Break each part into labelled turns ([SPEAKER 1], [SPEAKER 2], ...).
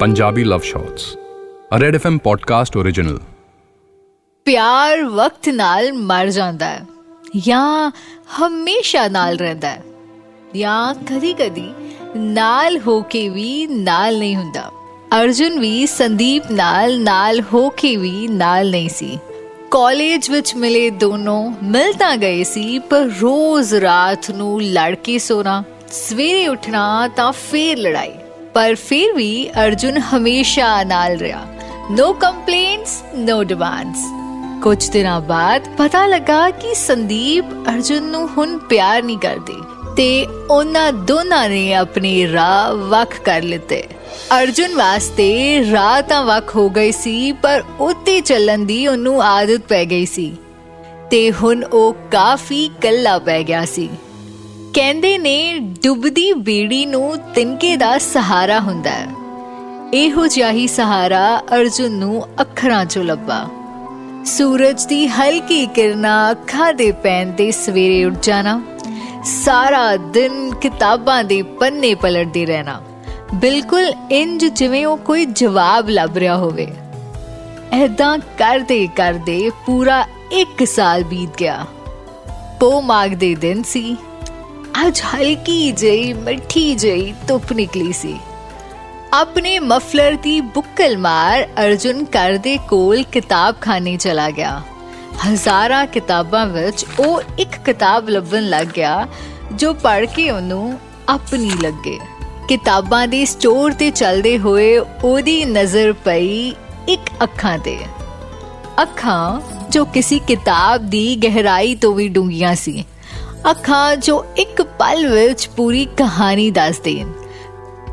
[SPEAKER 1] Punjabi love shots a red FM podcast original
[SPEAKER 2] ਪਿਆਰ ਵਕਤ ਨਾਲ ਮਰ ਜਾਂਦਾ ਹੈ ਜਾਂ ਹਮੇਸ਼ਾ ਨਾਲ ਰਹਿੰਦਾ ਹੈ ਜਾਂ ਕਦੀ-ਕਦੀ ਨਾਲ ਹੋ ਕੇ ਵੀ ਨਾਲ ਨਹੀਂ ਹੁੰਦਾ ਅਰਜੁਨ ਵੀ ਸੰਦੀਪ ਨਾਲ ਨਾਲ ਹੋ ਕੇ ਵੀ ਨਾਲ ਨਹੀਂ ਸੀ ਕਾਲਜ ਵਿੱਚ ਮਿਲੇ ਦੋਨੋਂ ਮਿਲ ਤਾਂ ਗਏ ਸੀ ਪਰ ਰੋਜ਼ ਰਾਤ ਨੂੰ ਲੜ ਕੇ ਸੋਣਾ ਸਵੇਰੇ ਉੱਠਣਾ ਤਾਂ ਫੇਰ ਲੜਾਈ ਪਰ ਫਿਰ ਵੀ ਅਰਜੁਨ ਹਮੇਸ਼ਾ ਨਾਲ ਰਿਹਾ। ਨੋ ਕੰਪਲੇਂਟਸ ਨੋ ਡਿਮਾਂਡਸ ਕੁਝ ਦਿਨਾਂ ਬਾਅਦ ਪਤਾ ਲੱਗਾ ਕਿ ਸੰਦੀਪ ਅਰਜੁਨ ਨੂੰ ਹੁਣ ਪਿਆਰ ਨਹੀਂ ਕਰਦੀ ਤੇ ਉਹਨਾਂ ਦੋਨਾਂ ਨੇ ਆਪਣੇ ਰਾਹ ਵੱਖ ਕਰ ਲਿੱਤੇ। ਅਰਜੁਨ ਵਾਸਤੇ ਰਾਹ ਤਾਂ ਵੱਖ ਹੋ ਗਈ ਸੀ, ਪਰ ਉੱਤੇ ਚੱਲਣ ਦੀ ਉਹਨੂੰ ਆਦਤ ਪੈ ਗਈ ਸੀ ਤੇ ਹੁਣ ਉਹ ਕਾਫੀ ਕੱਲਾ ਪੈ ਗਿਆ ਸੀ। ਕਹਿੰਦੇ ਨੇ ਡੁੱਬਦੀ ਬੇੜੀ ਨੂੰ ਤਿਨਕੇ ਦਾ ਸਹਾਰਾ ਹੁੰਦਾ ਹੈ। ਇਹੋ ਜਿਹਾ ਹੀ ਸਹਾਰਾ ਅਰਜੁਨ ਨੂੰ ਅੱਖਰਾਂ 'ਚੋਂ ਲੱਭਾ। ਸੂਰਜ ਦੀ ਹਲਕੀ ਕਿਰਨਾਂ ਅੱਖਾਂ ਦੇ ਪੈਣ ਤੇ ਸਵੇਰੇ ਉੱਠ ਜਾਣਾ, ਸਾਰਾ ਦਿਨ ਕਿਤਾਬਾਂ ਦੇ ਪੰਨੇ ਪਲਟਦੇ ਰਹਿਣਾ। ਬਿਲਕੁਲ ਇੰਜ ਜਿਵੇਂ ਉਹ ਕੋਈ ਜਵਾਬ ਲੱਭ ਰਿਹਾ ਹੋਵੇ। ਐਦਾਂ ਕਰਦੇ ਕਰਦੇ ਪੂਰਾ 1 ਸਾਲ ਬੀਤ ਗਿਆ। ਪੋ ਮਾਗ ਦੇ ਦਿਨ ਸੀ। ਅੱਜ ਹਲਕੀ ਜਿਹੀ ਮਿੱਠੀ ਜਿਹੀ ਧੁੱਪ ਨਿਕਲੀ ਸੀ ਆਪਣੇ ਮਫਲਰ ਦੀ ਬੁੱਕਲ ਮਾਰ ਅਰਜੁਨ ਘਰ ਦੇ ਕੋਲ ਕਿਤਾਬਖਾਨੇ ਚਲਾ ਗਿਆ ਹਜ਼ਾਰਾਂ ਕਿਤਾਬਾਂ ਵਿੱਚ ਉਹ ਇੱਕ ਕਿਤਾਬ ਲੱਭਣ ਲੱਗ ਗਿਆ ਜੋ ਪੜ੍ਹ ਕੇ ਉਹਨੂੰ ਆਪਣੀ ਲੱਗੇ ਕਿਤਾਬਾਂ ਦੇ ਸਟੋਰ ਤੇ ਚੱਲਦੇ ਹੋਏ ਉਹਦੀ ਨਜ਼ਰ ਪਈ ਇੱਕ ਅੱਖਾਂ ਤੇ ਅੱਖਾਂ ਜੋ ਕਿਸੇ ਕਿਤਾਬ ਦੀ ਗਹਿਰਾਈ ਤੋਂ ਵੀ ਡੂੰਘੀਆਂ ਸੀ ਅੱਖਾਂ ਜੋ ਇੱਕ ਪਲ ਵਿੱਚ ਪੂਰੀ ਕਹਾਣੀ ਦੱਸ ਦੇਣ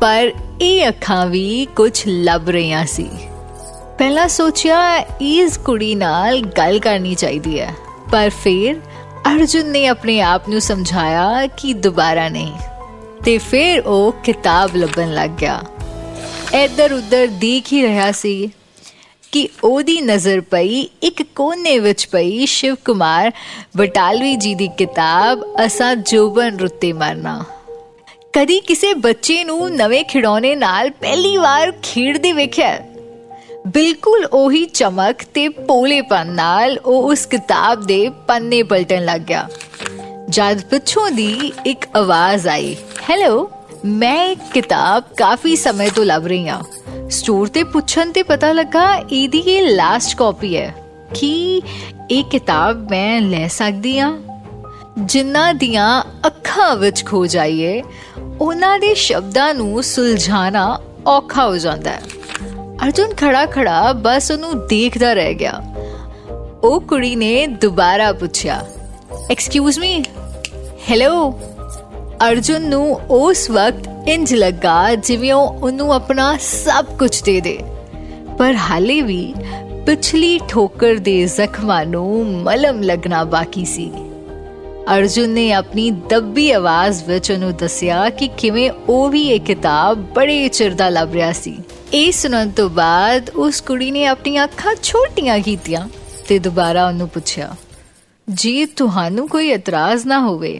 [SPEAKER 2] ਪਰ ਇਹ ਅੱਖਾਂ ਵੀ ਕੁਝ ਲੱਭ ਰਹੀਆਂ ਸੀ। ਪਹਿਲਾਂ ਸੋਚਿਆ ਇਸ ਕੁੜੀ ਨਾਲ ਗੱਲ ਕਰਨੀ ਚਾਹੀਦੀ ਹੈ, ਪਰ ਫਿਰ ਅਰਜੁਨ ਨੇ ਆਪਣੇ ਆਪ ਨੂੰ ਸਮਝਾਇਆ ਕਿ ਦੁਬਾਰਾ ਨਹੀਂ। ਤੇ ਫਿਰ ਉਹ ਕਿਤਾਬ ਲੱਭਣ ਲੱਗ ਗਿਆ। ਇੱਧਰ ਉੱਧਰ ਦੇਖ ਹੀ ਰਿਹਾ ਸੀ ਕਿ ਉਹਦੀ ਨਜ਼ਰ ਪਈ, ਇੱਕ ਕੋਨੇ ਵਿੱਚ ਪਈ ਸ਼ਿਵ ਕੁਮਾਰ ਬਟਾਲਵੀ ਜੀ ਦੀ ਕਿਤਾਬ, ਅਸਾਂ ਜੋਬਨ ਰੁੱਤੇ ਮਰਨਾ। ਕਦੀ ਕਿਸੇ ਬੱਚੇ ਨੂੰ ਨਵੇਂ ਖਿਡੌਣੇ ਨਾਲ ਪਹਿਲੀ ਵਾਰ ਖੇਡਦੇ ਵੇਖਿਆ? ਬਿਲਕੁਲ ਉਹੀ ਚਮਕ ਤੇ ਪੋਲੇਪਨ ਨਾਲ ਉਹ ਉਸ ਕਿਤਾਬ ਦੇ ਪੰਨੇ ਪਲਟਣ ਲੱਗ ਗਿਆ। ਜਦ ਪਿੱਛੋਂ ਦੀ ਇੱਕ ਆਵਾਜ਼ ਆਈ ਹੈਲੋ ਮੈਂ ਇੱਕ ਕਿਤਾਬ ਕਾਫੀ ਸਮੇਂ ਤੋਂ ਲੱਭ ਰਹੀ ਹਾਂ। ਸਟੋਰ ਤੇ ਪੁੱਛਣ ਤੇ ਪਤਾ ਲੱਗਾ ਇਹਦੀ ਇਹ ਲਾਸਟ ਕਾਪੀ ਹੈ ਕਿ ਇਹ ਕਿਤਾਬ ਮੈਂ ਲੈ ਸਕਦੀ ਹਾਂ। ਜਿਨ੍ਹਾਂ ਦੀਆਂ ਅੱਖਾਂ ਵਿੱਚ ਖੋ ਜਾਈਏ, ਉਹਨਾਂ ਦੇ ਸ਼ਬਦਾਂ ਨੂੰ ਸੁਲਝਾਣਾ ਔਖਾ ਹੋ ਜਾਂਦਾ ਹੈ। ਅਰਜੁਨ ਖੜਾ ਖੜਾ ਬਸ ਉਹਨੂੰ ਦੇਖਦਾ ਰਹਿ ਗਿਆ। ਉਹ ਕੁੜੀ ਨੇ ਦੁਬਾਰਾ ਪੁੱਛਿਆ ਐਕਸਕਿਊਜ਼ ਮੀ ਹੈਲੋ ਅਰਜੁਨ ਨੂੰ ਉਸ ਵਕਤ ਇੰਜ ਲੱਗਾ ਜਿਵੇਂ ਉਹ ਉਹਨੂੰ ਆਪਣਾ ਸਭ ਕੁਝ ਦੇ ਦੇ। ਪਰ ਹਾਲੇ ਵੀ ਪਿਛਲੀ ਠੋਕਰ ਦੇ ਜ਼ਖਮਾਂ ਨੂੰ ਮਲਮ ਲੱਗਣਾ ਬਾਕੀ ਸੀ। ਅਰਜੁਨ ਨੇ ਆਪਣੀ ਦੱਬੀ ਆਵਾਜ਼ ਵਿੱਚ ਉਹਨੂੰ ਦੱਸਿਆ ਕਿ ਕਿਵੇਂ ਉਹ ਵੀ ਇਹ ਕਿਤਾਬ ਬੜੇ ਚਿਰ ਦਾ ਲੱਭ ਰਿਹਾ ਸੀ। ਇਹ ਸੁਣਨ ਤੋਂ ਬਾਅਦ ਉਸ ਕੁੜੀ ਨੇ ਆਪਣੀਆਂ ਅੱਖਾਂ ਛੋਟੀਆਂ ਕੀਤੀਆਂ ਤੇ ਦੁਬਾਰਾ ਉਹਨੂੰ ਪੁੱਛਿਆ, ਜੀ ਤੁਹਾਨੂੰ ਕੋਈ ਇਤਰਾਜ਼ ਨਾ ਹੋਵੇ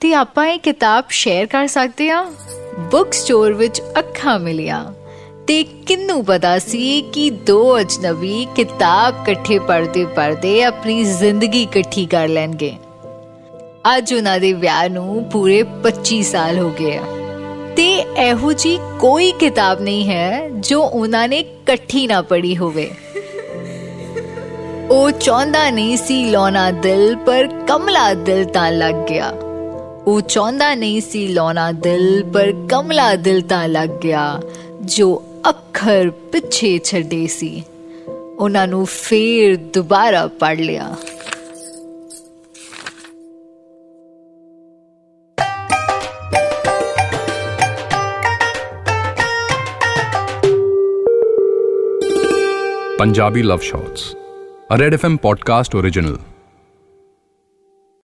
[SPEAKER 2] ਤੇ ਆਪਾਂ ਇਹ ਕਿਤਾਬ ਸ਼ੇਅਰ ਕਰ ਸਕਦੇ ਹਾਂ? ਬੁੱਕ ਸਟੋਰ ਵਿੱਚ ਅੱਖਾਂ ਮਿਲੀਆਂ ਤੇ ਕਿੰਨੂੰ ਪਤਾ ਸੀ ਕਿ ਦੋ ਅਜਨਬੀ ਕਿਤਾਬ ਇਕੱਠੇ ਪੜ੍ਹਦੇ ਪੜ੍ਹਦੇ ਆਪਣੀ ਜ਼ਿੰਦਗੀ ਇਕੱਠੀ ਕਰ ਲੈਣਗੇ। ਅੱਜ ਉਹਨਾਂ ਦੇ ਵਿਆਹ ਨੂੰ ਪੂਰੇ 25 ਸਾਲ ਹੋ ਗਏ ਆ। ਤੇ ਇਹੋ ਜੀ ਕੋਈ ਕਿਤਾਬ ਨਹੀਂ ਹੈ ਜੋ ਉਹਨਾਂ ਨੇ ਇਕੱਠੀ ਨਾ ਪੜ੍ਹੀ ਹੋਵੇ। ਉਹ ਚਾਹੁੰਦਾ ਨਹੀਂ ਸੀ ਲੋਨਾ ਦਿਲ, ਪਰ ਕਮਲਾ ਦਿਲ ਤਾਂ ਲੱਗ ਗਿਆ। ਉਹ ਚਾਹੁੰਦਾ ਨਹੀਂ ਸੀ ਲੋਨਾ ਦਿਲ ਪਰ ਕਮਲਾ ਦਿਲ ਤਾਂ ਲੱਗ ਗਿਆ ਜੋ ਅੱਖਰ ਪਿੱਛੇ ਛੱਡੇ ਸੀ ਉਹਨਾਂ ਨੂੰ ਫੇਰ ਦੁਬਾਰਾ ਪੜ ਲਿਆ
[SPEAKER 1] Punjabi love shots a red FM podcast original